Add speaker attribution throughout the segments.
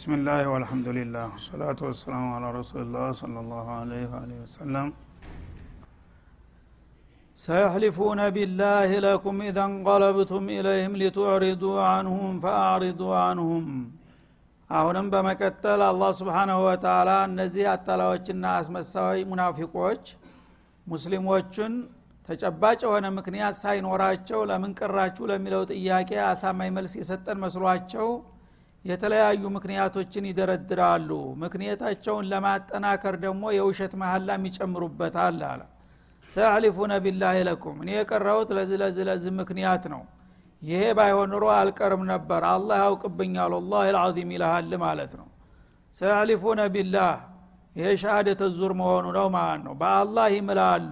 Speaker 1: بسم الله والحمد لله والصلاة والسلام على رسول الله صلى الله عليه وآله وسلم سيحلفون بالله لكم إذا انقلبتم إليهم لتعرضوا عنهم فأعرضوا عنهم አሁንም በመቀጠል አላህ ስብሓናሁ ወተላ እነዚህ አታላዮችና አስመሳዊ ሙናፊቆች ሙስሊሞቹን ተጨባጭ የሆነ ምክንያት ሳይኖራቸው ለምን ቀራችሁ ለሚለው ጥያቄ አሳማኝ መልስ የሰጠን መስሏቸው የተለያዩ ምክንያቶችን ይደረድራሉ። ምክንያታቸውን ለማጠናከር ደግሞ የውሸት መሀላም ይጨምሩበታል አለ። ሰያሊፉነ ቢላህ ለኩም እኔ የቀረሁት ለዚህ ለዚህ ለዚህ ምክንያት ነው። ይሄ ባይሆን ኑሮ አልቀርም ነበር። አላህ ያውቅብኛል ወላሂ ልዓዚም ይልሃል ማለት ነው። ሰያሊፉነ ቢላህ ይሄ ሻሃደተ ዙር መሆኑ ነው ማለት ነው። በአላህ ይምላሉ።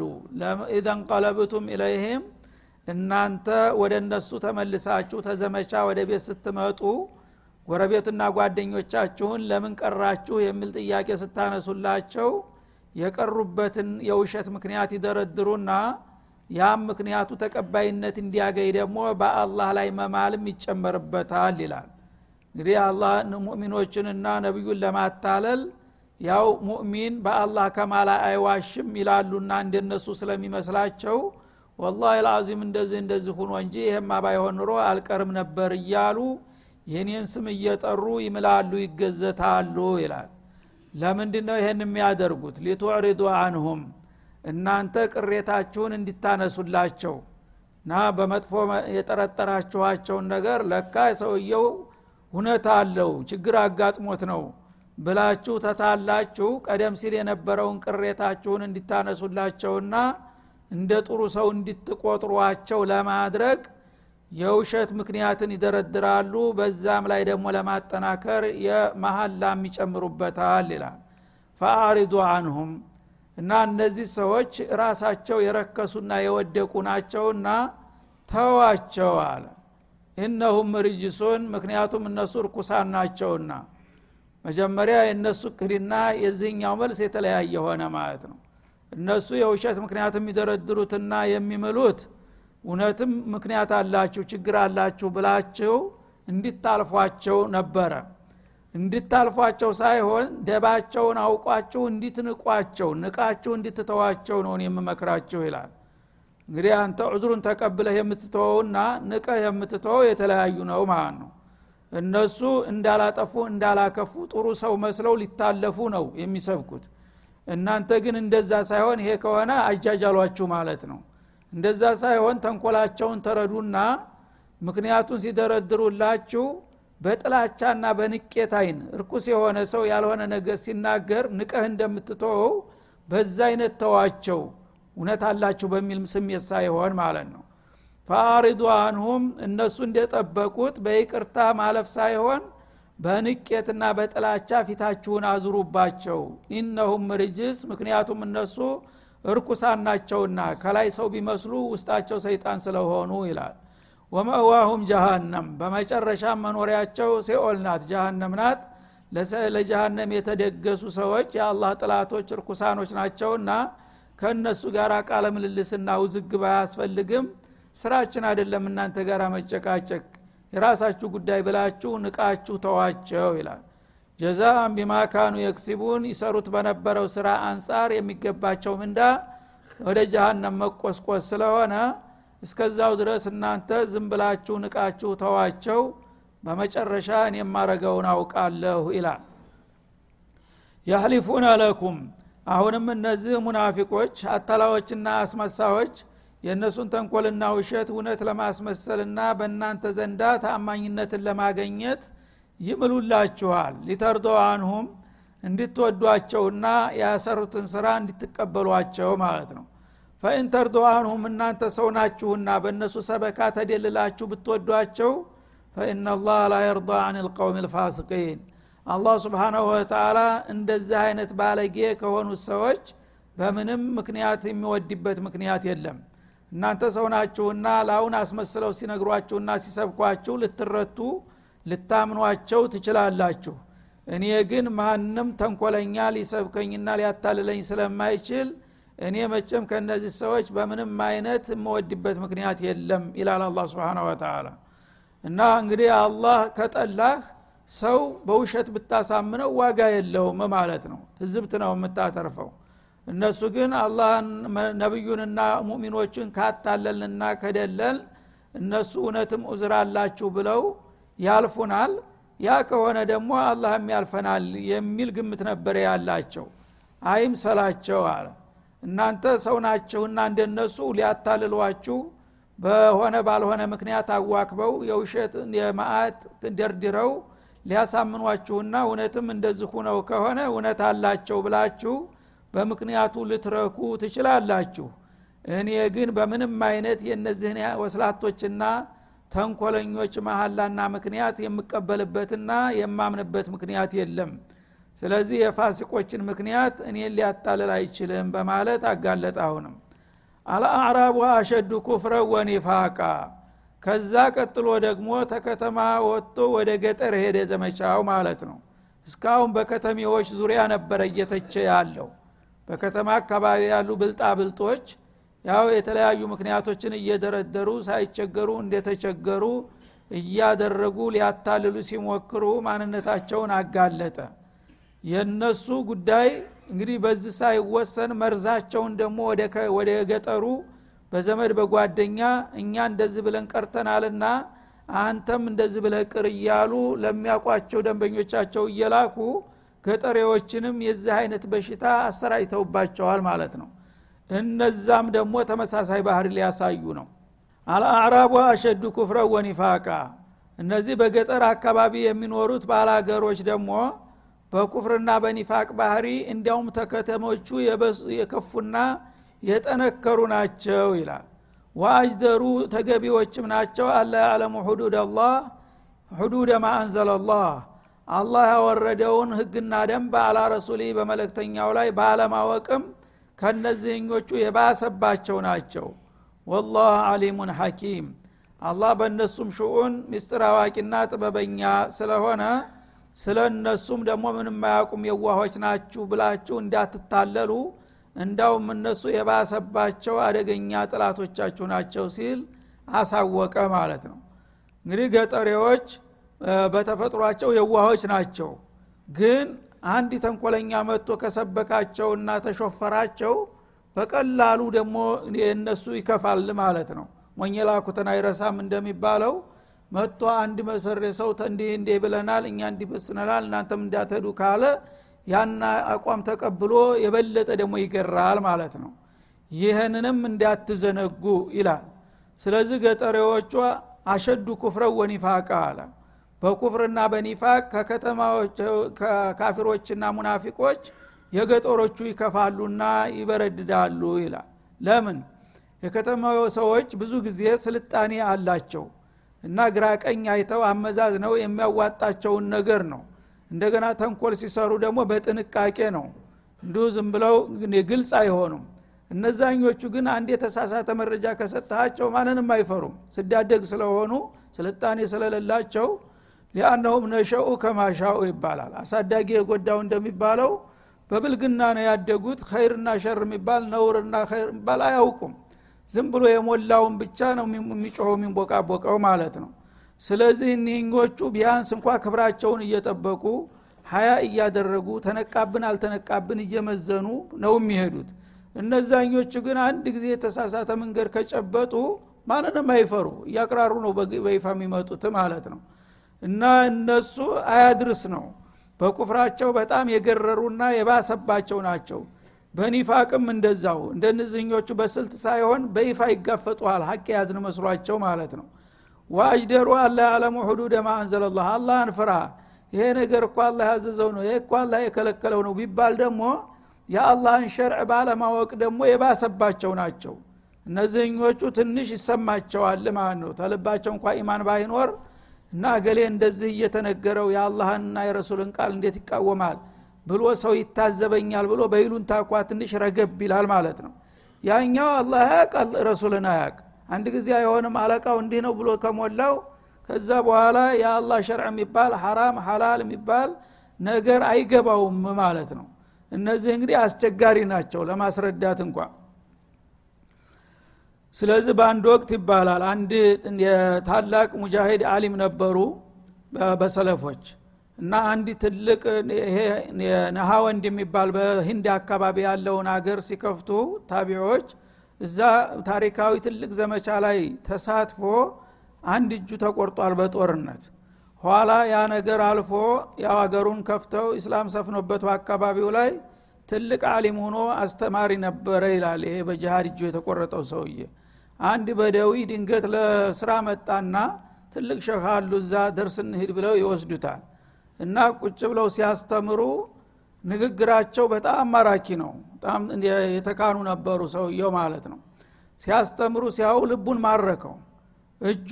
Speaker 1: ኢዘን ቀለብቱም ኢለይህም እናንተ ወደ እነሱ ተመልሳችሁ ተዘመቻ ወደ ቤት ስትመጡ ጎረቤትና ጓደኞቻችሁን ለምን ቀራችሁ የሚል ጥያቄ ስታነሱላቸው የቀሩበትን የውሸት ምክንያት ይደረድሩና ያም ምክንያቱ ተቀባይነት እንዲያገኝ ደግሞ በአላህ ላይ መማልም ይጨመርበታል ይላል። እንግዲህ አላህ ሙእሚኖችንና ነቢዩን ለማታለል ያው ሙእሚን በአላህ ከማላ አይዋሽም ይላሉና እንደነሱ ስለሚመስላቸው ወላሂ ልአዚም እንደዚህ እንደዚህ ሁኖ እንጂ ይህማ ባይሆን ኑሮ አልቀርም ነበር እያሉ የኔን ስም እየጠሩ ይምላሉ ይገዘታሉ ይላል። ለምንድ ነው ይህን የሚያደርጉት? ሊቱዕሪዱ አንሁም እናንተ ቅሬታችሁን እንዲታነሱላቸው። እና በመጥፎ የጠረጠራችኋቸውን ነገር ለካ ሰውየው ሁነት አለው ችግር አጋጥሞት ነው ብላችሁ ተታላችሁ ቀደም ሲል የነበረውን ቅሬታችሁን እንዲታነሱላቸውና እንደ ጥሩ ሰው እንድትቆጥሯቸው ለማድረግ የውሸት ምክንያትን ይደረድራሉ። በዛም ላይ ደግሞ ለማጠናከር የመሀላም ይጨምሩበታል ይላል። ፈአሪዱ አንሁም እና እነዚህ ሰዎች ራሳቸው የረከሱና የወደቁ ናቸውና ተዋቸው አለ። እነሁም ርጅሱን ምክንያቱም እነሱ እርኩሳን ናቸውና። መጀመሪያ የእነሱ ቅድና የዚህኛው መልስ የተለያየ ሆነ ማለት ነው። እነሱ የውሸት ምክንያት የሚደረድሩትና የሚምሉት እውነትም ምክንያት አላችሁ ችግር አላችሁ ብላችሁ እንዲታልፏቸው ነበረ። እንድታልፏቸው ሳይሆን ደባቸውን አውቋችሁ እንዲትንቋቸው ንቃችሁ እንድትተዋቸው ነው የምመክራችሁ ይላል። እንግዲህ አንተ ዑዝሩን ተቀብለህ የምትተወውና ንቀህ የምትተወው የተለያዩ ነው ማለት ነው። እነሱ እንዳላጠፉ እንዳላከፉ ጥሩ ሰው መስለው ሊታለፉ ነው የሚሰብኩት። እናንተ ግን እንደዛ ሳይሆን ይሄ ከሆነ አጃጃሏችሁ ማለት ነው እንደዛ ሳይሆን ተንኮላቸውን ተረዱና ምክንያቱን ሲደረድሩላችሁ በጥላቻና በንቄት አይን እርኩስ የሆነ ሰው ያልሆነ ነገር ሲናገር ንቀህ እንደምትተወው በዛ አይነት ተዋቸው። እውነት አላችሁ በሚል ስሜት ሳይሆን ማለት ነው። ፈአሪዱ አንሁም እነሱ እንደጠበቁት በይቅርታ ማለፍ ሳይሆን በንቄትና በጥላቻ ፊታችሁን አዙሩባቸው። ኢነሁም ርጅስ ምክንያቱም እነሱ እርኩሳን ናቸውና ከላይ ሰው ቢመስሉ ውስጣቸው ሰይጣን ስለሆኑ ይላል። ወመእዋሁም ጀሃነም በመጨረሻም መኖሪያቸው ሴኦል ናት ጀሃነም ናት። ለጀሃነም የተደገሱ ሰዎች የአላህ ጥላቶች እርኩሳኖች ናቸውና ከእነሱ ጋር ቃለ ምልልስና ውዝግብ አያስፈልግም። ስራችን አይደለም እናንተ ጋር መጨቃጨቅ የራሳችሁ ጉዳይ ብላችሁ ንቃችሁ ተዋቸው ይላል ጀዛአን ቢማ ካኑ የክሲቡን ይሰሩት በነበረው ስራ አንጻር የሚገባቸው ምንዳ ወደ ጀሃነም መቆስቆስ ስለሆነ እስከዛው ድረስ እናንተ ዝም ብላችሁ ንቃችሁ ተዋቸው በመጨረሻ እኔ የማረገውን አውቃለሁ ይላል። ያህሊፉነ ለኩም አሁንም እነዚህ ሙናፊቆች አታላዎችና አስመሳዎች የእነሱን ተንኮልና ውሸት እውነት ለማስመሰልና በእናንተ ዘንዳ ታማኝነትን ለማገኘት ይምሉላችኋል። ሊተርዶ አንሁም እንድትወዷቸውና ያሰሩትን ስራ እንድትቀበሏቸው ማለት ነው። ፈኢን አንሁም እናንተ ሰው ናችሁና በእነሱ ሰበካ ተደልላችሁ ብትወዷቸው ፈኢናላህ ላ የርዳ አን ልቀውም ልፋስቂን አላህ ስብሓናሁ ወተላ እንደዚህ አይነት ባለጌ ከሆኑት ሰዎች በምንም ምክንያት የሚወድበት ምክንያት የለም። እናንተ ሰው ናችሁና ላሁን አስመስለው ሲነግሯችሁና ሲሰብኳችሁ ልትረቱ ልታምኗቸው ትችላላችሁ። እኔ ግን ማንም ተንኮለኛ ሊሰብከኝና ሊያታልለኝ ስለማይችል እኔ መቼም ከእነዚህ ሰዎች በምንም አይነት የምወድበት ምክንያት የለም ይላል አላ ስብን ወተላ እና እንግዲህ አላህ ከጠላህ ሰው በውሸት ብታሳምነው ዋጋ የለውም ማለት ነው። ትዝብት ነው የምታተርፈው። እነሱ ግን አላህን ነቢዩንና ሙእሚኖችን ካታለልንና ከደለል እነሱ እውነትም አላችሁ ብለው ያልፉናል ያ ከሆነ ደግሞ አላህም ያልፈናል የሚል ግምት ነበር ያላቸው። አይምሰላቸው አለ። እናንተ ሰው ናችሁና እንደነሱ ሊያታልሏችሁ በሆነ ባልሆነ ምክንያት አዋክበው የውሸት የማአት ደርድረው ሊያሳምኗችሁና እውነትም እንደዚህ ሁነው ከሆነ እውነት አላቸው ብላችሁ በምክንያቱ ልትረኩ ትችላላችሁ። እኔ ግን በምንም አይነት የእነዚህን ወስላቶችና ተንኮለኞች መሀላና ምክንያት የምቀበልበትና የማምንበት ምክንያት የለም። ስለዚህ የፋሲቆችን ምክንያት እኔን ሊያታልል አይችልም በማለት አጋለጠ አሁንም። አልአዕራቡ አሸዱ ኩፍረ ወኒፋቃ። ከዛ ቀጥሎ ደግሞ ተከተማ ወጥቶ ወደ ገጠር ሄደ ዘመቻው ማለት ነው። እስካሁን በከተሜዎች ዙሪያ ነበረ እየተቸ ያለው። በከተማ አካባቢ ያሉ ብልጣ ብልጦች ያው የተለያዩ ምክንያቶችን እየደረደሩ ሳይቸገሩ እንደተቸገሩ እያደረጉ ሊያታልሉ ሲሞክሩ ማንነታቸውን አጋለጠ። የነሱ ጉዳይ እንግዲህ በዚህ ሳይወሰን መርዛቸውን ደግሞ ወደ ገጠሩ በዘመድ በጓደኛ እኛ እንደዚህ ብለን ቀርተናልና አንተም እንደዚህ ብለ ቅር እያሉ ለሚያውቋቸው ደንበኞቻቸው እየላኩ ገጠሬዎችንም የዚህ አይነት በሽታ አሰራጭተውባቸዋል ማለት ነው እነዛም ደግሞ ተመሳሳይ ባህር ሊያሳዩ ነው። አልአዕራቡ አሸዱ ኩፍረ ወኒፋቃ። እነዚህ በገጠር አካባቢ የሚኖሩት ባላገሮች ደግሞ በኩፍርና በኒፋቅ ባህሪ እንዲያውም ተከተሞቹ የከፉና የጠነከሩ ናቸው ይላል። ወአጅደሩ ተገቢዎችም ናቸው። አላ ያዕለሙ ሁዱድ አላህ ሁዱደ ማ አንዘለላህ አላህ። ያወረደውን ህግና ደንብ አላ ረሱሊ በመለክተኛው ላይ ባለማወቅም ከነዚህኞቹ የባሰባቸው ናቸው። ወላህ አሊሙን ሐኪም። አላህ በእነሱም ሽኡን ምስጢር አዋቂና ጥበበኛ ስለሆነ ስለ እነሱም ደግሞ ምንም ማያውቁም የዋሆች ናችሁ ብላችሁ እንዳትታለሉ። እንዳውም እነሱ የባሰባቸው አደገኛ ጥላቶቻችሁ ናቸው ሲል አሳወቀ ማለት ነው። እንግዲህ ገጠሬዎች በተፈጥሯቸው የዋሆች ናቸው። ግን አንድ ተንኮለኛ መጥቶ ከሰበካቸውና ተሾፈራቸው በቀላሉ ደግሞ የእነሱ ይከፋል ማለት ነው። ሞኝላኩትን አይረሳም እንደሚባለው መጥቶ አንድ መሰሬ ሰው እንዲህ እንዲህ ብለናል እኛ እንዲህ በስነናል እናንተም እንዳትሄዱ ካለ ያና አቋም ተቀብሎ የበለጠ ደግሞ ይገራል ማለት ነው። ይህንንም እንዳትዘነጉ ይላል። ስለዚህ ገጠሬዎቿ አሸዱ ኩፍረ ወኒፋቃ አለ በኩፍርና በኒፋቅ ከካፊሮችና ሙናፊቆች የገጠሮቹ ይከፋሉና ይበረድዳሉ ይላል። ለምን? የከተማው ሰዎች ብዙ ጊዜ ስልጣኔ አላቸው እና ግራ ቀኝ አይተው አመዛዝ ነው የሚያዋጣቸውን ነገር ነው። እንደገና ተንኮል ሲሰሩ ደግሞ በጥንቃቄ ነው። እንዲሁ ዝም ብለው ግልጽ አይሆኑም። እነዛኞቹ ግን አንድ የተሳሳተ መረጃ ከሰጠሃቸው ማንንም አይፈሩም። ስዳደግ ስለሆኑ ስልጣኔ ስለሌላቸው ሊአነሁም ነሸኡ ከማሻኡ ይባላል። አሳዳጊ የጎዳው እንደሚባለው በብልግና ነው ያደጉት። ኸይርና ሸር የሚባል ነውርና ኸይር የሚባል አያውቁም። ዝም ብሎ የሞላውን ብቻ ነው የሚጮኸው የሚንቦቃቦቀው ማለት ነው። ስለዚህ እኒህኞቹ ቢያንስ እንኳ ክብራቸውን እየጠበቁ ሀያ እያደረጉ ተነቃብን አልተነቃብን እየመዘኑ ነው የሚሄዱት። እነዛኞቹ ግን አንድ ጊዜ የተሳሳተ መንገድ ከጨበጡ ማንንም አይፈሩ። እያቅራሩ ነው በይፋ የሚመጡት ማለት ነው እና እነሱ አያድርስ ነው። በኩፍራቸው በጣም የገረሩና የባሰባቸው ናቸው። በኒፋቅም እንደዛው። እንደነዚህኞቹ በስልት ሳይሆን በይፋ ይጋፈጡሃል ሀቅ ያዝን መስሏቸው ማለት ነው። ወአጅደሩ አላ ያዕለሙ ሁዱደ ማ አንዘለላህ። አላህን ፍራ። ይሄ ነገር እኳ አላህ ያዘዘው ነው። ይሄ እኳ አላህ የከለከለው ነው ቢባል ደግሞ የአላህን ሸርዕ ባለማወቅ ደግሞ የባሰባቸው ናቸው። እነዚህኞቹ ትንሽ ይሰማቸዋል ማለት ነው። ተልባቸው እንኳ ኢማን ባይኖር እና እገሌ እንደዚህ እየተነገረው የአላህንና የረሱልን ቃል እንዴት ይቃወማል? ብሎ ሰው ይታዘበኛል ብሎ በይሉንታ እንኳ ትንሽ ረገብ ይላል ማለት ነው። ያኛው አላህ ያቅ ረሱልን አያቅ አንድ ጊዜ አይሆንም አለቃው እንዲህ ነው ብሎ ከሞላው ከዛ በኋላ የአላህ ሸርዕ የሚባል ሐራም ሐላል የሚባል ነገር አይገባውም ማለት ነው። እነዚህ እንግዲህ አስቸጋሪ ናቸው ለማስረዳት እንኳ ስለዚህ በአንድ ወቅት ይባላል አንድ ታላቅ ሙጃሂድ አሊም ነበሩ በሰለፎች እና አንድ ትልቅ ይሄ ነሃወንድ የሚባል በሂንድ አካባቢ ያለውን አገር ሲከፍቱ ታቢዎች እዛ ታሪካዊ ትልቅ ዘመቻ ላይ ተሳትፎ አንድ እጁ ተቆርጧል በጦርነት። ኋላ ያ ነገር አልፎ ያው አገሩን ከፍተው ኢስላም ሰፍኖበት በአካባቢው ላይ ትልቅ አሊም ሆኖ አስተማሪ ነበረ ይላል ይሄ በጅሃድ እጁ የተቆረጠው ሰውዬ አንድ በደዊ ድንገት ለስራ መጣና ትልቅ ሸህ አሉ እዛ ደርስ እንሂድ ብለው ይወስዱታል። እና ቁጭ ብለው ሲያስተምሩ ንግግራቸው በጣም ማራኪ ነው። በጣም የተካኑ ነበሩ ሰውየው ማለት ነው። ሲያስተምሩ ሲያው ልቡን ማረከው። እጁ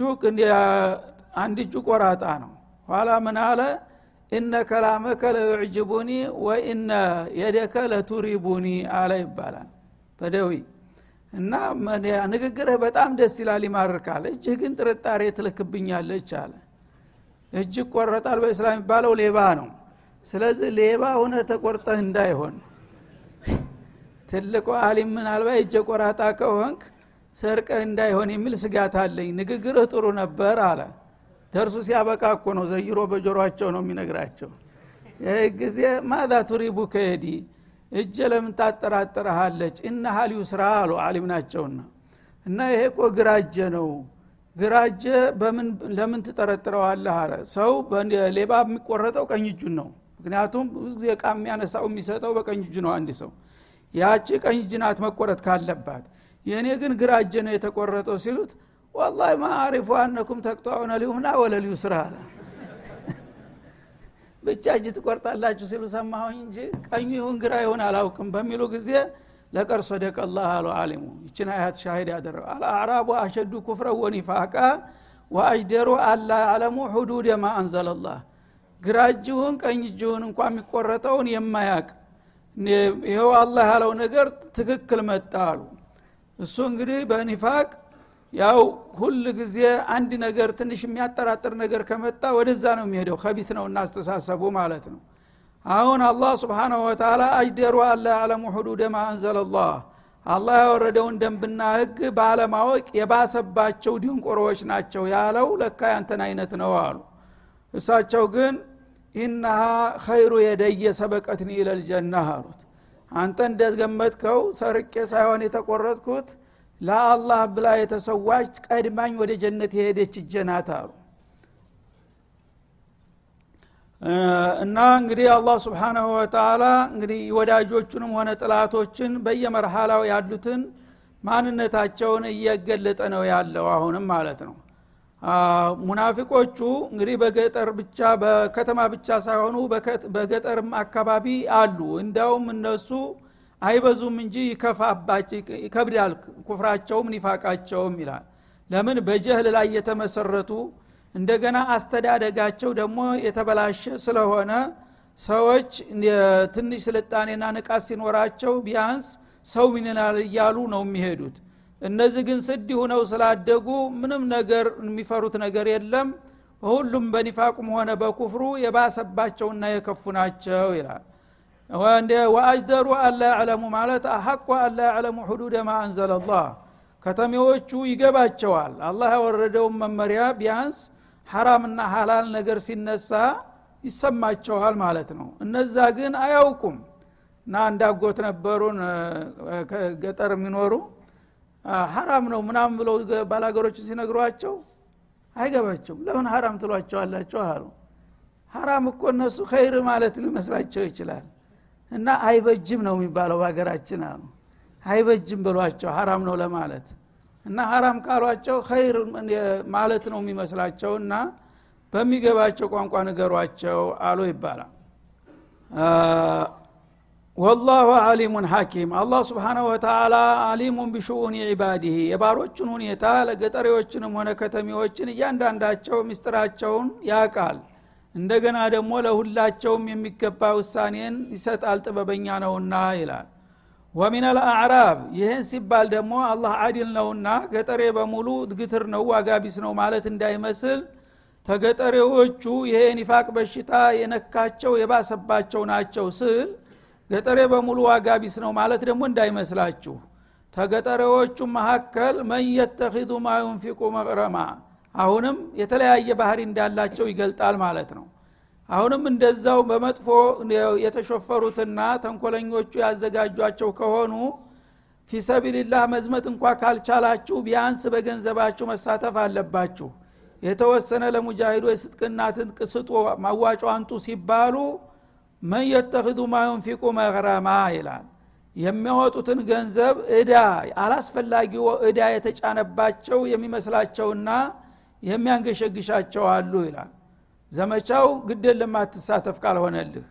Speaker 1: አንድ እጁ ቆራጣ ነው። ኋላ ምን አለ? እነ ከላመከ ለዩዕጅቡኒ ወኢነ የደከ ለቱሪቡኒ አለ ይባላል በደዊ እና ንግግርህ በጣም ደስ ይላል ይማርካል። እጅህ ግን ጥርጣሬ ትልክብኛለች አለ። እጅ ቆረጣል በእስላም የሚባለው ሌባ ነው። ስለዚህ ሌባ ሁነ ተቆርጠህ እንዳይሆን። ትልቁ አሊም ምናልባት እጀ ቆራጣ ከሆንክ ሰርቀህ እንዳይሆን የሚል ስጋት አለኝ። ንግግርህ ጥሩ ነበር አለ። ደርሱ ሲያበቃ እኮ ነው። ዘይሮ በጆሮቸው ነው የሚነግራቸው። ይህ ጊዜ ማዛ ቱሪቡ ከሄዲ እጀ ለምን ታጠራጥረሃለች? እና ሀሊዩ ስራ አሉ አሊም ናቸውና። እና ይሄ እኮ ግራጀ ነው። ግራጀ ለምን ትጠረጥረዋለህ አለ። ሰው ሌባ የሚቆረጠው ቀኝ እጁን ነው። ምክንያቱም ብዙ ጊዜ እቃ የሚያነሳው የሚሰጠው በቀኝ እጁ ነው አንድ ሰው። ያቺ ቀኝ እጅ ናት መቆረጥ ካለባት። የእኔ ግን ግራ እጀ ነው የተቆረጠው ሲሉት ወላሂ ማአሪፉ አነኩም ተቅጠዑነ ሊሁና ወለሊዩ ስራ አለ ብቻ እጅ ትቆርጣላችሁ ሲሉ ሰማሁኝ እንጂ ቀኙ ይሁን ግራ ይሁን አላውቅም በሚሉ ጊዜ ለቀር ሰደቀ አላህ አሉ አሊሙ ይችን አያት ሻሂድ ያደረገ አልአዕራቡ አሸዱ ኩፍረ ወኒፋቃ ወአጅደሩ አላ ያዕለሙ ሁዱድ ማ አንዘለላህ። ግራ እጅሁን ቀኝ እጅሁን እንኳ የሚቆረጠውን የማያቅ ይኸው አላህ ያለው ነገር ትክክል መጣ አሉ። እሱ እንግዲህ በኒፋቅ ያው ሁል ጊዜ አንድ ነገር ትንሽ የሚያጠራጥር ነገር ከመጣ ወደዛ ነው የሚሄደው ከቢት ነው እናስተሳሰቡ ማለት ነው። አሁን አላህ ስብሓናሁ ወተላ አጅደሩ አላ ያዕለሙ ሁዱደ ማ አንዘለላህ። አላህ ያወረደውን ደንብና ህግ ባለማወቅ የባሰባቸው ድንቆሮዎች ናቸው ያለው ለካ ያንተን አይነት ነው አሉ። እሳቸው ግን ኢናሃ ኸይሩ የደየ ሰበቀትኒ ይለልጀና አሉት። አንተ እንደገመትከው ሰርቄ ሳይሆን የተቆረጥኩት ለአላህ ብላ የተሰዋች ቀድማኝ ወደ ጀነት የሄደች እጀናት አሉ። እና እንግዲህ አላህ ስብሓናሁ ወተላ እንግዲህ ወዳጆቹንም ሆነ ጥላቶችን በየመርሃላው ያሉትን ማንነታቸውን እየገለጠ ነው ያለው አሁንም ማለት ነው። ሙናፊቆቹ እንግዲህ በገጠር ብቻ በከተማ ብቻ ሳይሆኑ በገጠርም አካባቢ አሉ። እንዳውም እነሱ አይበዙም እንጂ ይከብዳል። ኩፍራቸውም ኒፋቃቸውም ይላል። ለምን? በጀህል ላይ የተመሰረቱ እንደገና አስተዳደጋቸው ደግሞ የተበላሸ ስለሆነ ሰዎች ትንሽ ስልጣኔና ንቃት ሲኖራቸው ቢያንስ ሰው ሚንናል እያሉ ነው የሚሄዱት። እነዚህ ግን ስድ ሁነው ስላደጉ ምንም ነገር የሚፈሩት ነገር የለም። በሁሉም በኒፋቁም ሆነ በኩፍሩ የባሰባቸውና የከፉ ናቸው ይላል ወአጅደሩ አላ ያዕለሙ ማለት አሐቁ አላ ያዕለሙ ሁዱደ ማ አንዘለላህ። ከተሜዎቹ ይገባቸዋል። አላህ ያወረደውን መመሪያ ቢያንስ ሐራምና ሐላል ነገር ሲነሳ ይሰማቸዋል ማለት ነው። እነዛ ግን አያውቁም። እና እንዳጎት ነበሩን ገጠር የሚኖሩ ሐራም ነው ምናምን ብለው ባላገሮች ሲነግሯቸው አይገባቸውም። ለምን ሐራም ትሏቸዋላቸው አሉ። ሐራም እኮ እነሱ ኸይር ማለት ሊመስላቸው ይችላል እና አይበጅም ነው የሚባለው በሀገራችን አሉ። አይበጅም ብሏቸው ሐራም ነው ለማለት እና ሐራም ካሏቸው ኸይር ማለት ነው የሚመስላቸው እና በሚገባቸው ቋንቋ ንገሯቸው አሉ ይባላል። ወላሁ አሊሙን ሐኪም። አላህ ስብሓናሁ ወተላ አሊሙን ቢሽኡን ዒባዲህ የባሮቹን ሁኔታ ለገጠሬዎችንም ሆነ ከተሜዎችን እያንዳንዳቸው ምስጢራቸውን ያቃል እንደገና ደግሞ ለሁላቸውም የሚገባ ውሳኔን ይሰጣል ጥበበኛ ነውና ይላል። ወሚን አልአዕራብ ይህን ሲባል ደግሞ አላህ አዲል ነውና ገጠሬ በሙሉ ግትር ነው ዋጋቢስ ነው ማለት እንዳይመስል ተገጠሬዎቹ ይሄ ኒፋቅ በሽታ የነካቸው የባሰባቸው ናቸው ስል ገጠሬ በሙሉ ዋጋ ቢስ ነው ማለት ደግሞ እንዳይመስላችሁ። ተገጠሬዎቹ መካከል መን የተኪዙ ማ ዩንፊቁ መቅረማ አሁንም የተለያየ ባህሪ እንዳላቸው ይገልጣል ማለት ነው። አሁንም እንደዛው በመጥፎ የተሾፈሩትና ተንኮለኞቹ ያዘጋጇቸው ከሆኑ ፊሰቢልላህ መዝመት እንኳ ካልቻላችሁ ቢያንስ በገንዘባችሁ መሳተፍ አለባችሁ። የተወሰነ ለሙጃሂዶ የስጥቅና ትጥቅ ስጡ ማዋጮ አንጡ ሲባሉ መን የተኽዙ ማ ዩንፊቁ መግረማ ይላል። የሚያወጡትን ገንዘብ እዳ አላስፈላጊ እዳ የተጫነባቸው የሚመስላቸውና የሚያንገሸግሻቸው አሉ ይላል። ዘመቻው ግድን ለማትሳተፍ ካልሆነልህ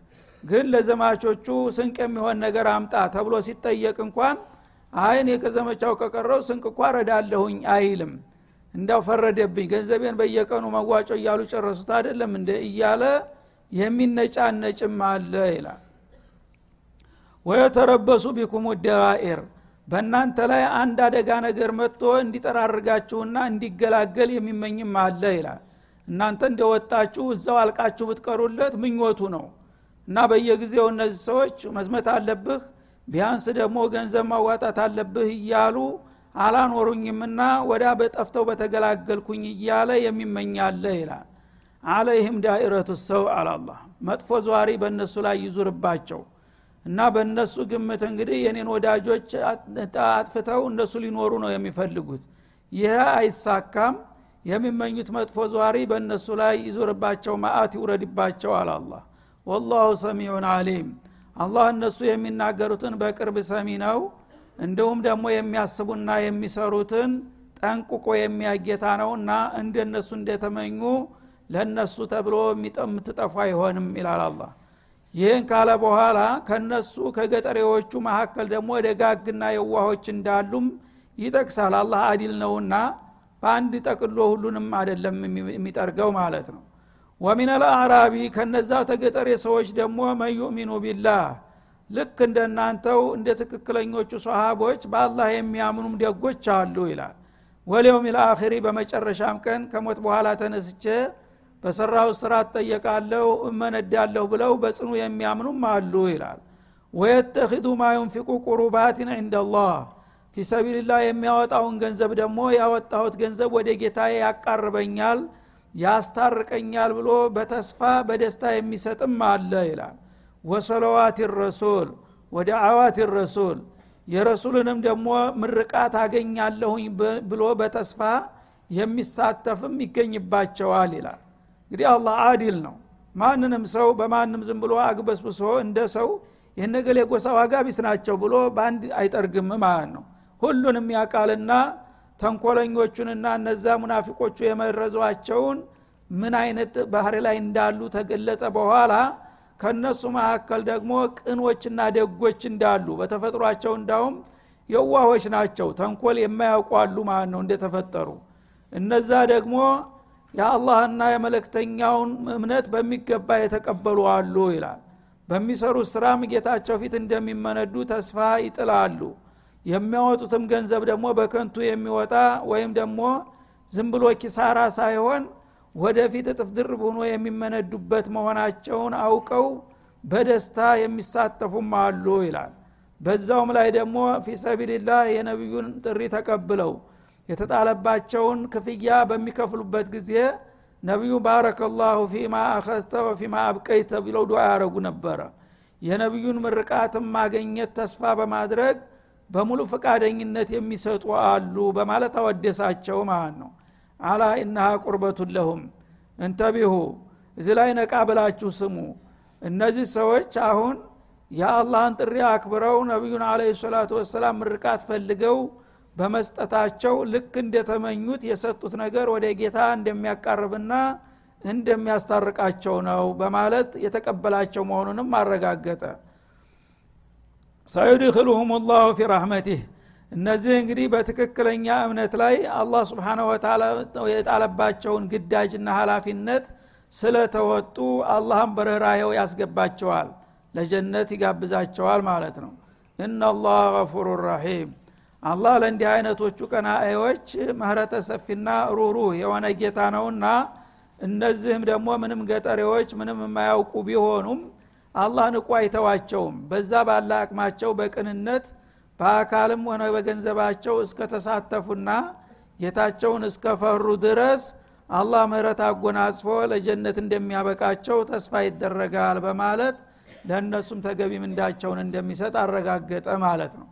Speaker 1: ግን ለዘማቾቹ ስንቅ የሚሆን ነገር አምጣ ተብሎ ሲጠየቅ እንኳን አይን ከዘመቻው ከቀረው ስንቅ እኳ ረዳለሁኝ አይልም። እንዳው ፈረደብኝ ገንዘቤን በየቀኑ መዋጮ እያሉ ጨረሱት አይደለም እንደ እያለ የሚነጫነጭም አለ ይላል። ወየተረበሱ ቢኩም ደዋኢር በእናንተ ላይ አንድ አደጋ ነገር መጥቶ እንዲጠራርጋችሁና እንዲገላገል የሚመኝም አለ ይላል። እናንተ እንደወጣችሁ እዛው አልቃችሁ ብትቀሩለት ምኞቱ ነው። እና በየጊዜው እነዚህ ሰዎች መዝመት አለብህ ቢያንስ ደግሞ ገንዘብ ማዋጣት አለብህ እያሉ አላኖሩኝምና ወዳ በጠፍተው በተገላገልኩኝ እያለ የሚመኛለ ይላል። አለይህም ዳኢረቱ ሰው አላላህ መጥፎ ዘዋሪ በእነሱ ላይ ይዙርባቸው እና በእነሱ ግምት እንግዲህ የኔን ወዳጆች አጥፍተው እነሱ ሊኖሩ ነው የሚፈልጉት። ይህ አይሳካም። የሚመኙት መጥፎ ዘዋሪ በእነሱ ላይ ይዙርባቸው ማአት ይውረድባቸው አላላህ ወላሁ ሰሚዑን አሊም አላህ እነሱ የሚናገሩትን በቅርብ ሰሚ ነው። እንዲሁም ደግሞ የሚያስቡና የሚሰሩትን ጠንቁቆ የሚያጌታ ነውና እንደነሱ እንደተመኙ ለነሱ ተብሎ የምትጠፉ አይሆንም ይላል አላ ይህን ካለ በኋላ ከነሱ ከገጠሬዎቹ መካከል ደግሞ ደጋግና የዋሆች እንዳሉም ይጠቅሳል። አላህ አዲል ነውና በአንድ ጠቅሎ ሁሉንም አይደለም የሚጠርገው ማለት ነው። ወሚን አልአዕራቢ ከነዛው ተገጠሬ ሰዎች ደግሞ መን ዩእሚኑ ቢላህ ልክ እንደናንተው እንደ ትክክለኞቹ ሰሃቦች በአላህ የሚያምኑም ደጎች አሉ ይላል። ወሊውም ልአኺሪ በመጨረሻም ቀን ከሞት በኋላ ተነስቼ በሰራው ስራ እጠየቃለሁ እመነዳለሁ ብለው በጽኑ የሚያምኑም አሉ ይላል። ወየተኪዙ ማ ዩንፊቁ ቁሩባትን ዕንደላህ ፊሰቢልላህ የሚያወጣውን ገንዘብ ደግሞ ያወጣሁት ገንዘብ ወደ ጌታዬ ያቃርበኛል ያስታርቀኛል ብሎ በተስፋ በደስታ የሚሰጥም አለ ይላል። ወሰለዋት ረሱል ወደ አዋት ረሱል የረሱልንም ደግሞ ምርቃት አገኛለሁኝ ብሎ በተስፋ የሚሳተፍም ይገኝባቸዋል ይላል እንግዲህ አላህ አዲል ነው። ማንንም ሰው በማንም ዝም ብሎ አግበስብሶ እንደ ሰው የነገሌ ጎሳ ዋጋ ቢስ ናቸው ብሎ በአንድ አይጠርግም ማለት ነው። ሁሉንም ያቃልና ተንኮለኞቹንና እነዛ ሙናፊቆቹ የመረዟቸውን ምን አይነት ባህር ላይ እንዳሉ ተገለጸ በኋላ ከነሱ መካከል ደግሞ ቅኖችና ደጎች እንዳሉ በተፈጥሯቸው እንዳውም የዋሆች ናቸው። ተንኮል የማያውቋሉ ማለት ነው እንደተፈጠሩ። እነዛ ደግሞ የአላህና የመለክተኛውን እምነት በሚገባ የተቀበሉ አሉ ይላል። በሚሰሩት ስራም ጌታቸው ፊት እንደሚመነዱ ተስፋ ይጥላሉ። የሚያወጡትም ገንዘብ ደግሞ በከንቱ የሚወጣ ወይም ደግሞ ዝም ብሎ ኪሳራ ሳይሆን ወደፊት እጥፍ ድርብ ሆኖ የሚመነዱበት መሆናቸውን አውቀው በደስታ የሚሳተፉም አሉ ይላል። በዛውም ላይ ደግሞ ፊሰቢልላህ የነቢዩን ጥሪ ተቀብለው የተጣለባቸውን ክፍያ በሚከፍሉበት ጊዜ ነቢዩ ባረከላሁ ፊማ አኸስተ ወፊማ አብቀይተ ብለው ዱዓ ያደረጉ ነበረ። የነቢዩን ምርቃትም ማገኘት ተስፋ በማድረግ በሙሉ ፈቃደኝነት የሚሰጡ አሉ በማለት አወደሳቸው ማለት ነው። አላ ኢናሃ ቁርበቱን ለሁም እንተቢሁ እዚ ላይ ነቃ ብላችሁ ስሙ። እነዚህ ሰዎች አሁን የአላህን ጥሪ አክብረው ነቢዩን አለ ሰላቱ ወሰላም ምርቃት ፈልገው በመስጠታቸው ልክ እንደተመኙት የሰጡት ነገር ወደ ጌታ እንደሚያቃርብና እንደሚያስታርቃቸው ነው በማለት የተቀበላቸው መሆኑንም አረጋገጠ። ሰዩድክልሁም ላሁ ፊ ረሕመቲህ። እነዚህ እንግዲህ በትክክለኛ እምነት ላይ አላህ ስብሓነ ወተላ የጣለባቸውን ግዳጅና ሀላፊነት ስለተወጡ አላህም በርኅራሄው ያስገባቸዋል ለጀነት ይጋብዛቸዋል ማለት ነው። እናላህ ገፉሩ ረሒም አላህ ለእንዲህ አይነቶቹ ቀናኤዎች ምህረተ ሰፊና ሩሩህ የሆነ ጌታ ነውና እነዚህም ደግሞ ምንም ገጠሬዎች ምንም የማያውቁ ቢሆኑም አላህ ንቁ አይተዋቸውም። በዛ ባለ አቅማቸው በቅንነት በአካልም ሆነ በገንዘባቸው እስከተሳተፉና ጌታቸውን እስከፈሩ ድረስ አላህ ምህረት አጎናጽፎ ለጀነት እንደሚያበቃቸው ተስፋ ይደረጋል በማለት ለእነሱም ተገቢ ምንዳቸውን እንደሚሰጥ አረጋገጠ ማለት ነው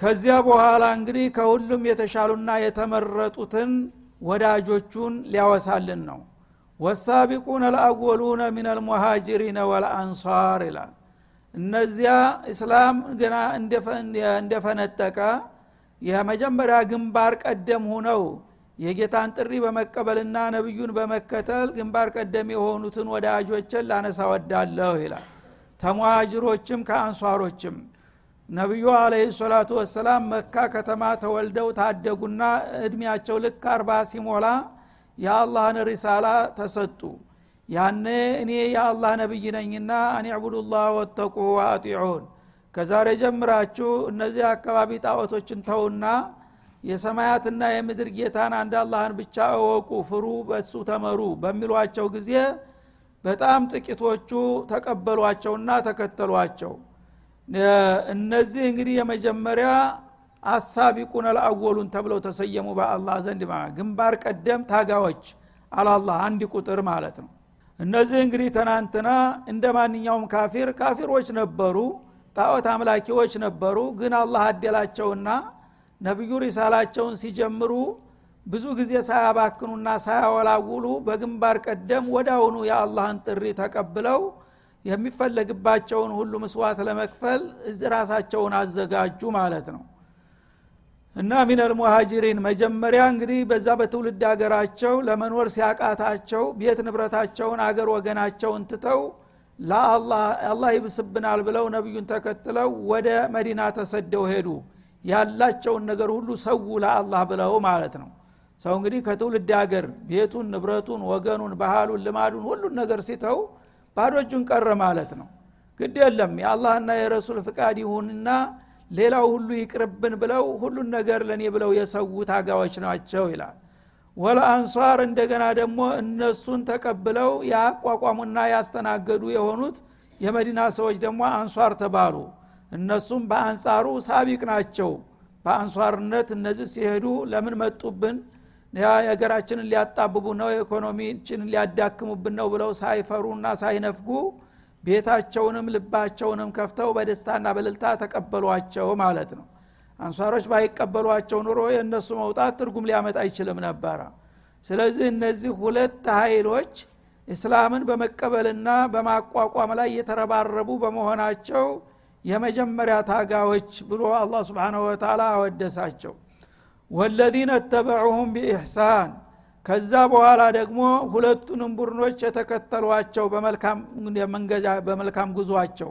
Speaker 1: ከዚያ በኋላ እንግዲህ ከሁሉም የተሻሉና የተመረጡትን ወዳጆቹን ሊያወሳልን ነው። ወሳቢቁን አልአወሉነ ምን አልሙሃጅሪነ ወልአንሷር ይላል። እነዚያ እስላም ገና እንደፈነጠቀ የመጀመሪያ ግንባር ቀደም ሁነው የጌታን ጥሪ በመቀበልና ነቢዩን በመከተል ግንባር ቀደም የሆኑትን ወዳጆችን ላነሳ ወዳለሁ ይላል። ተሙሃጅሮችም ከአንሷሮችም ነቢዩ አለህ ሰላቱ ወሰላም መካ ከተማ ተወልደው ታደጉና እድሜያቸው ልክ አርባ ሲሞላ የአላህን ሪሳላ ተሰጡ። ያኔ እኔ የአላህ ነቢይ ነኝና አን ዕቡዱላህ ወተቁ ወአጢዑን። ከዛሬ ጀምራችሁ እነዚህ አካባቢ ጣዖቶችን ተውና የሰማያትና የምድር ጌታን አንድ አላህን ብቻ እወቁ ፍሩ በሱ ተመሩ በሚሏቸው ጊዜ በጣም ጥቂቶቹ ተቀበሏቸውና ተከተሏቸው እነዚህ እንግዲህ የመጀመሪያ አሳቢቁን አልአወሉን ተብለው ተሰየሙ በአላህ ዘንድ ግንባር ቀደም ታጋዎች አላላህ አንድ ቁጥር ማለት ነው። እነዚህ እንግዲህ ትናንትና እንደ ማንኛውም ካፊር ካፊሮች ነበሩ ጣዖት አምላኪዎች ነበሩ። ግን አላህ አደላቸውና ነቢዩ ሪሳላቸውን ሲጀምሩ ብዙ ጊዜ ሳያባክኑና ሳያወላውሉ በግንባር ቀደም ወዳውኑ የአላህን ጥሪ ተቀብለው የሚፈለግባቸውን ሁሉ ምስዋት ለመክፈል ራሳቸውን አዘጋጁ ማለት ነው። እና ሚነል ሙሃጅሪን መጀመሪያ እንግዲህ በዛ በትውልድ ሀገራቸው ለመኖር ሲያቃታቸው ቤት ንብረታቸውን አገር ወገናቸውን ትተው ለአላህ ይብስብናል ብለው ነቢዩን ተከትለው ወደ መዲና ተሰደው ሄዱ። ያላቸውን ነገር ሁሉ ሰው ለአላህ ብለው ማለት ነው። ሰው እንግዲህ ከትውልድ ሀገር ቤቱን ንብረቱን ወገኑን ባህሉን ልማዱን ሁሉን ነገር ሲተው ባዶ እጁን ቀረ ማለት ነው። ግድ የለም የአላህና የረሱል ፍቃድ ይሁንና ሌላው ሁሉ ይቅርብን ብለው ሁሉን ነገር ለእኔ ብለው የሰው ታጋዎች ናቸው ይላል። ወለአንሷር እንደገና ደግሞ እነሱን ተቀብለው ያቋቋሙና ያስተናገዱ የሆኑት የመዲና ሰዎች ደግሞ አንሷር ተባሉ። እነሱም በአንጻሩ ሳቢቅ ናቸው። በአንሷርነት እነዚህ ሲሄዱ ለምን መጡብን የሀገራችንን ሊያጣብቡ ነው ኢኮኖሚችንን ሊያዳክሙብን ነው ብለው ሳይፈሩና ሳይነፍጉ ቤታቸውንም ልባቸውንም ከፍተው በደስታና በልልታ ተቀበሏቸው ማለት ነው። አንሷሮች ባይቀበሏቸው ኑሮ የእነሱ መውጣት ትርጉም ሊያመጣ አይችልም ነበረ። ስለዚህ እነዚህ ሁለት ኃይሎች እስላምን በመቀበልና በማቋቋም ላይ የተረባረቡ በመሆናቸው የመጀመሪያ ታጋዎች ብሎ አላህ ስብንሁ ወተላ አወደሳቸው ወለዚነ ተበዑሁም ቢኢሕሳን ከዛ በኋላ ደግሞ ሁለቱንም ቡድኖች የተከተሏቸው በመልካም ጉዟቸው።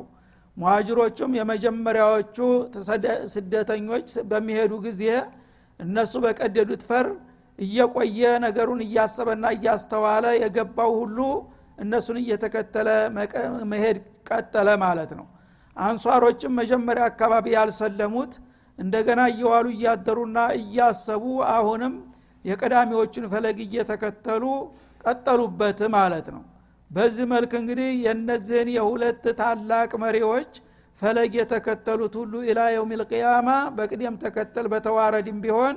Speaker 1: ሙሃጅሮቹም የመጀመሪያዎቹ ስደተኞች በሚሄዱ ጊዜ እነሱ በቀደዱት ፈር እየቆየ ነገሩን እያሰበና እያስተዋለ የገባው ሁሉ እነሱን እየተከተለ መሄድ ቀጠለ ማለት ነው። አንሷሮችም መጀመሪያ አካባቢ ያልሰለሙት እንደገና እየዋሉ እያደሩና እያሰቡ አሁንም የቀዳሚዎቹን ፈለግ እየተከተሉ ቀጠሉበት ማለት ነው። በዚህ መልክ እንግዲህ የነዚህን የሁለት ታላቅ መሪዎች ፈለግ የተከተሉት ሁሉ ኢላ የውም ልቅያማ በቅደም ተከተል በተዋረድም ቢሆን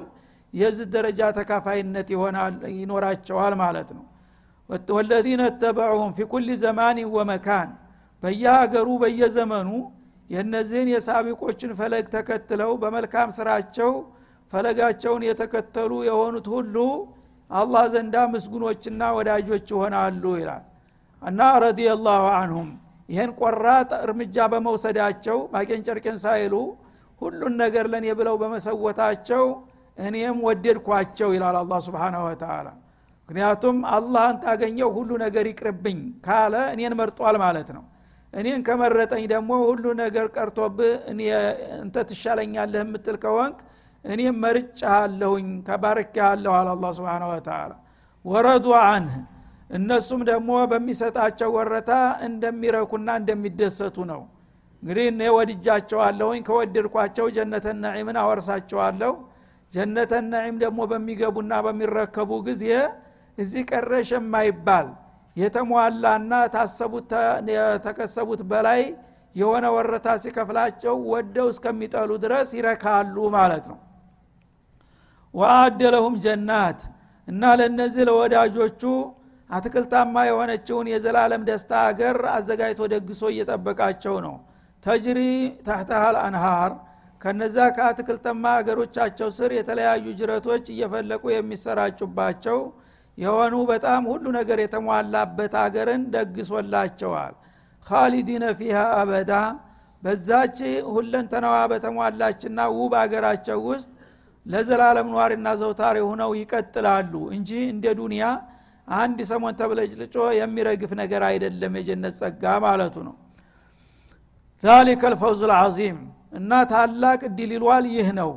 Speaker 1: የዚህ ደረጃ ተካፋይነት ይኖራቸዋል ማለት ነው። ወለዚነ ተበዑሁም ፊ ኩል ዘማን ወመካን በየሀገሩ በየዘመኑ የእነዚህን የሳቢቆችን ፈለግ ተከትለው በመልካም ስራቸው ፈለጋቸውን የተከተሉ የሆኑት ሁሉ አላህ ዘንዳ ምስጉኖችና ወዳጆች ይሆናሉ ይላል። እና ረዲየላሁ አንሁም ይህን ቆራጥ እርምጃ በመውሰዳቸው ማቄን ጨርቄን ሳይሉ ሁሉን ነገር ለእኔ ብለው በመሰወታቸው እኔም ወደድኳቸው ይላል አላ ስብን ወተላ ምክንያቱም አላህን ታገኘው ሁሉ ነገር ይቅርብኝ ካለ እኔን መርጧል ማለት ነው እኔን ከመረጠኝ ደግሞ ሁሉ ነገር ቀርቶብህ እንተ ትሻለኛለህ የምትል ከወንክ እኔም መርጫለሁኝ ተባርኪያለሁ አለ አላ ስብን ወተላ ወረዱ አንህ እነሱም ደግሞ በሚሰጣቸው ወረታ እንደሚረኩና እንደሚደሰቱ ነው። እንግዲህ እኔ ወድጃቸዋለሁኝ ከወደድኳቸው ጀነተ ነዒምን አወርሳቸዋለሁ። ጀነተ ነዒም ደግሞ በሚገቡና በሚረከቡ ጊዜ እዚህ ቀረሽ የማይባል የተሟላና ታሰቡት የተከሰቡት በላይ የሆነ ወረታ ሲከፍላቸው ወደው እስከሚጠሉ ድረስ ይረካሉ ማለት ነው። ወአደ ለሁም ጀናት እና ለእነዚህ ለወዳጆቹ አትክልታማ የሆነችውን የዘላለም ደስታ አገር አዘጋጅቶ ደግሶ እየጠበቃቸው ነው። ተጅሪ ታህተሃል አንሃር ከነዛ ከአትክልተማ አገሮቻቸው ስር የተለያዩ ጅረቶች እየፈለቁ የሚሰራጩባቸው የሆኑ በጣም ሁሉ ነገር የተሟላበት አገርን ደግሶላቸዋል። ካሊዲነ ፊሃ አበዳ በዛች ሁለንተናዋ በተሟላችና ውብ አገራቸው ውስጥ ለዘላለም ኗሪና ዘውታሪ ሆነው ይቀጥላሉ እንጂ እንደ ዱንያ አንድ ሰሞን ተብለጭልጮ የሚረግፍ ነገር አይደለም የጀነት ጸጋ ማለቱ ነው። ዛሊከ ልፈውዝ ልዓዚም እና ታላቅ እድል ይሏል። ይህ ነው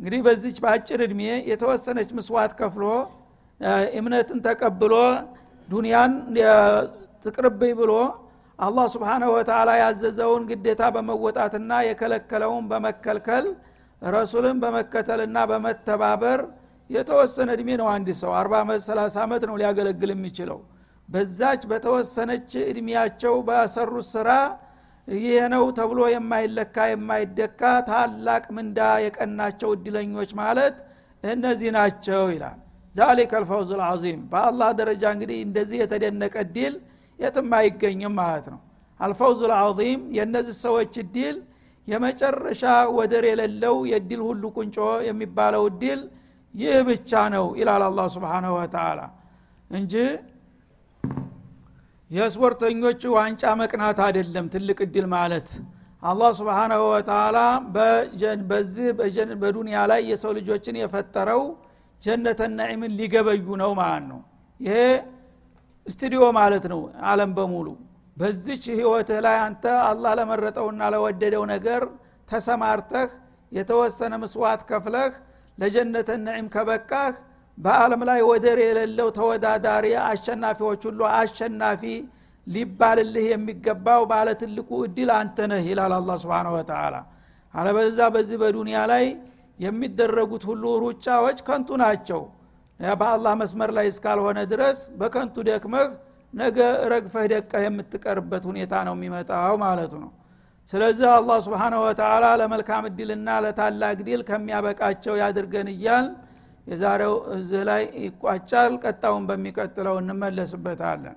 Speaker 1: እንግዲህ በዚች በአጭር እድሜ የተወሰነች ምስዋት ከፍሎ እምነትን ተቀብሎ ዱንያን ትቅርብኝ ብሎ አላህ ስብሓናሁ ወተላ ያዘዘውን ግዴታ በመወጣትና የከለከለውን በመከልከል ረሱልን በመከተልና በመተባበር የተወሰነ እድሜ ነው አንድ ሰው። አርባ ዓመት ሰላሳ ዓመት ነው ሊያገለግል የሚችለው። በዛች በተወሰነች እድሜያቸው በሰሩት ስራ ይህ ነው ተብሎ የማይለካ የማይደካ ታላቅ ምንዳ የቀናቸው እድለኞች ማለት እነዚህ ናቸው ይላል ዛሊከ አልፈውዝ ልዓዚም በአላህ ደረጃ እንግዲህ እንደዚህ የተደነቀ እድል የትም አይገኝም ማለት ነው። አልፈውዝ ልዓዚም የእነዚህ ሰዎች እድል የመጨረሻ ወደር የሌለው የእድል ሁሉ ቁንጮ የሚባለው እድል ይህ ብቻ ነው ይላል አላ ስብሓናሁ ወተላ እንጂ የስፖርተኞች ዋንጫ መቅናት አይደለም ትልቅ እድል ማለት። አላህ ስብሓናሁ ወተላ በዚህ በዱንያ ላይ የሰው ልጆችን የፈጠረው ጀነተ ነዒምን ሊገበዩ ነው ማለት ነው። ይሄ ስቱዲዮ ማለት ነው አለም በሙሉ። በዚች ህይወትህ ላይ አንተ አላህ ለመረጠውና ለወደደው ነገር ተሰማርተህ የተወሰነ ምስዋት ከፍለህ ለጀነተ ነዒም ከበቃህ በአለም ላይ ወደር የሌለው ተወዳዳሪ አሸናፊዎች ሁሉ አሸናፊ ሊባልልህ የሚገባው ባለ ትልቁ እድል አንተ ነህ ይላል አላ ስብን ወተላ አለበዛ በዚህ በዱንያ ላይ የሚደረጉት ሁሉ ሩጫዎች ከንቱ ናቸው። በአላህ መስመር ላይ እስካልሆነ ድረስ በከንቱ ደክመህ ነገ ረግፈህ ደቀህ የምትቀርበት ሁኔታ ነው የሚመጣው ማለቱ ነው። ስለዚህ አላህ ስብሓነሁ ወተላ ለመልካም እድልና ለታላቅ ድል ከሚያበቃቸው ያድርገን እያል የዛሬው እዚህ ላይ ይቋጫል። ቀጣውን በሚቀጥለው እንመለስበታለን